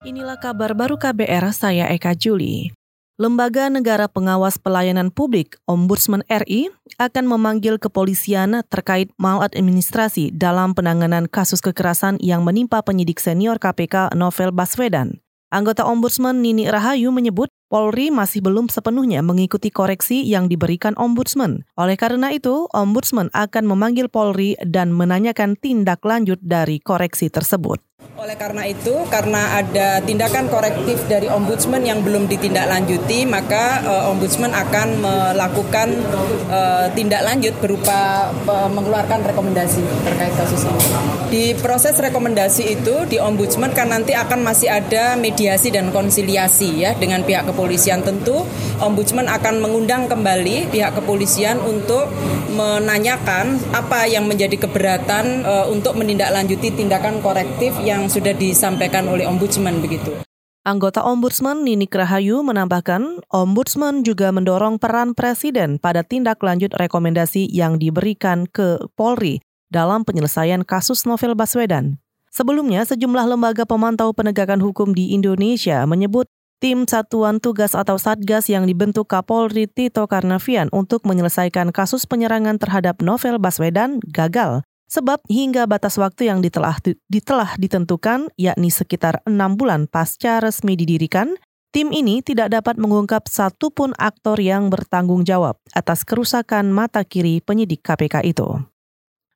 Inilah kabar baru KBR, saya Eka Juli. Lembaga Negara Pengawas Pelayanan Publik, Ombudsman RI, akan memanggil kepolisian terkait maladministrasi dalam penanganan kasus kekerasan yang menimpa penyidik senior KPK Novel Baswedan. Anggota Ombudsman Nini Rahayu menyebut Polri masih belum sepenuhnya mengikuti koreksi yang diberikan Ombudsman. Oleh karena itu, Ombudsman akan memanggil Polri dan menanyakan tindak lanjut dari koreksi tersebut. Oleh karena itu, karena ada tindakan korektif dari ombudsman yang belum ditindaklanjuti, maka uh, ombudsman akan melakukan uh, tindak lanjut berupa uh, mengeluarkan rekomendasi terkait kasus ini. Di proses rekomendasi itu di ombudsman kan nanti akan masih ada mediasi dan konsiliasi ya dengan pihak kepolisian tentu ombudsman akan mengundang kembali pihak kepolisian untuk menanyakan apa yang menjadi keberatan uh, untuk menindaklanjuti tindakan korektif yang sudah disampaikan oleh Ombudsman begitu. Anggota Ombudsman Nini Krahayu menambahkan, Ombudsman juga mendorong peran Presiden pada tindak lanjut rekomendasi yang diberikan ke Polri dalam penyelesaian kasus Novel Baswedan. Sebelumnya, sejumlah lembaga pemantau penegakan hukum di Indonesia menyebut tim Satuan Tugas atau Satgas yang dibentuk Kapolri Tito Karnavian untuk menyelesaikan kasus penyerangan terhadap Novel Baswedan gagal Sebab hingga batas waktu yang ditelah, ditelah ditentukan, yakni sekitar enam bulan pasca resmi didirikan, tim ini tidak dapat mengungkap satupun aktor yang bertanggung jawab atas kerusakan mata kiri penyidik KPK itu.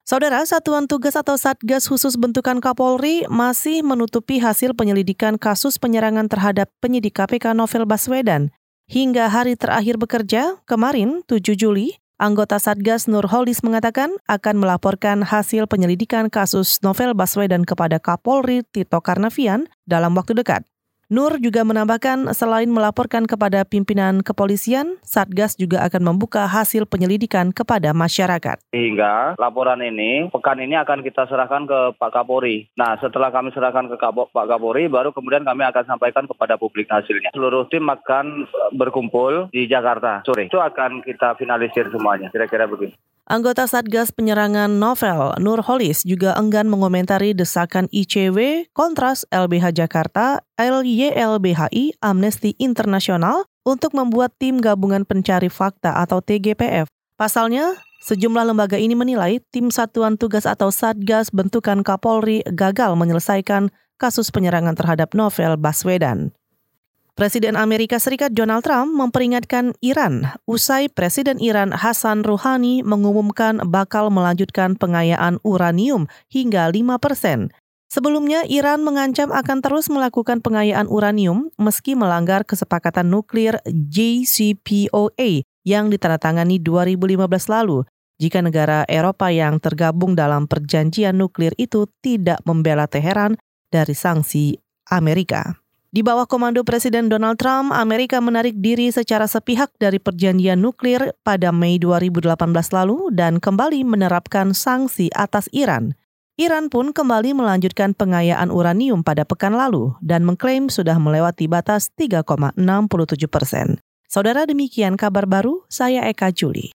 Saudara Satuan Tugas atau Satgas Khusus Bentukan Kapolri masih menutupi hasil penyelidikan kasus penyerangan terhadap penyidik KPK Novel Baswedan. Hingga hari terakhir bekerja, kemarin 7 Juli, Anggota Satgas Nur Holis mengatakan akan melaporkan hasil penyelidikan kasus Novel Baswedan kepada Kapolri Tito Karnavian dalam waktu dekat. Nur juga menambahkan selain melaporkan kepada pimpinan kepolisian, Satgas juga akan membuka hasil penyelidikan kepada masyarakat. Hingga laporan ini, pekan ini akan kita serahkan ke Pak Kapolri. Nah, setelah kami serahkan ke Pak Kapolri, baru kemudian kami akan sampaikan kepada publik hasilnya. Seluruh tim akan berkumpul di Jakarta sore. Itu akan kita finalisir semuanya, kira-kira begitu. Anggota Satgas Penyerangan Novel, Nur Holis, juga enggan mengomentari desakan ICW, Kontras, LBH Jakarta, LYLBHI, Amnesty Internasional untuk membuat tim gabungan pencari fakta atau TGPF. Pasalnya, sejumlah lembaga ini menilai tim Satuan Tugas atau Satgas bentukan Kapolri gagal menyelesaikan kasus penyerangan terhadap Novel Baswedan. Presiden Amerika Serikat Donald Trump memperingatkan Iran usai Presiden Iran Hassan Rouhani mengumumkan bakal melanjutkan pengayaan uranium hingga 5 persen. Sebelumnya, Iran mengancam akan terus melakukan pengayaan uranium meski melanggar kesepakatan nuklir JCPOA yang ditandatangani 2015 lalu jika negara Eropa yang tergabung dalam perjanjian nuklir itu tidak membela Teheran dari sanksi Amerika. Di bawah komando Presiden Donald Trump, Amerika menarik diri secara sepihak dari perjanjian nuklir pada Mei 2018 lalu dan kembali menerapkan sanksi atas Iran. Iran pun kembali melanjutkan pengayaan uranium pada pekan lalu dan mengklaim sudah melewati batas 3,67 persen. Saudara demikian kabar baru, saya Eka Juli.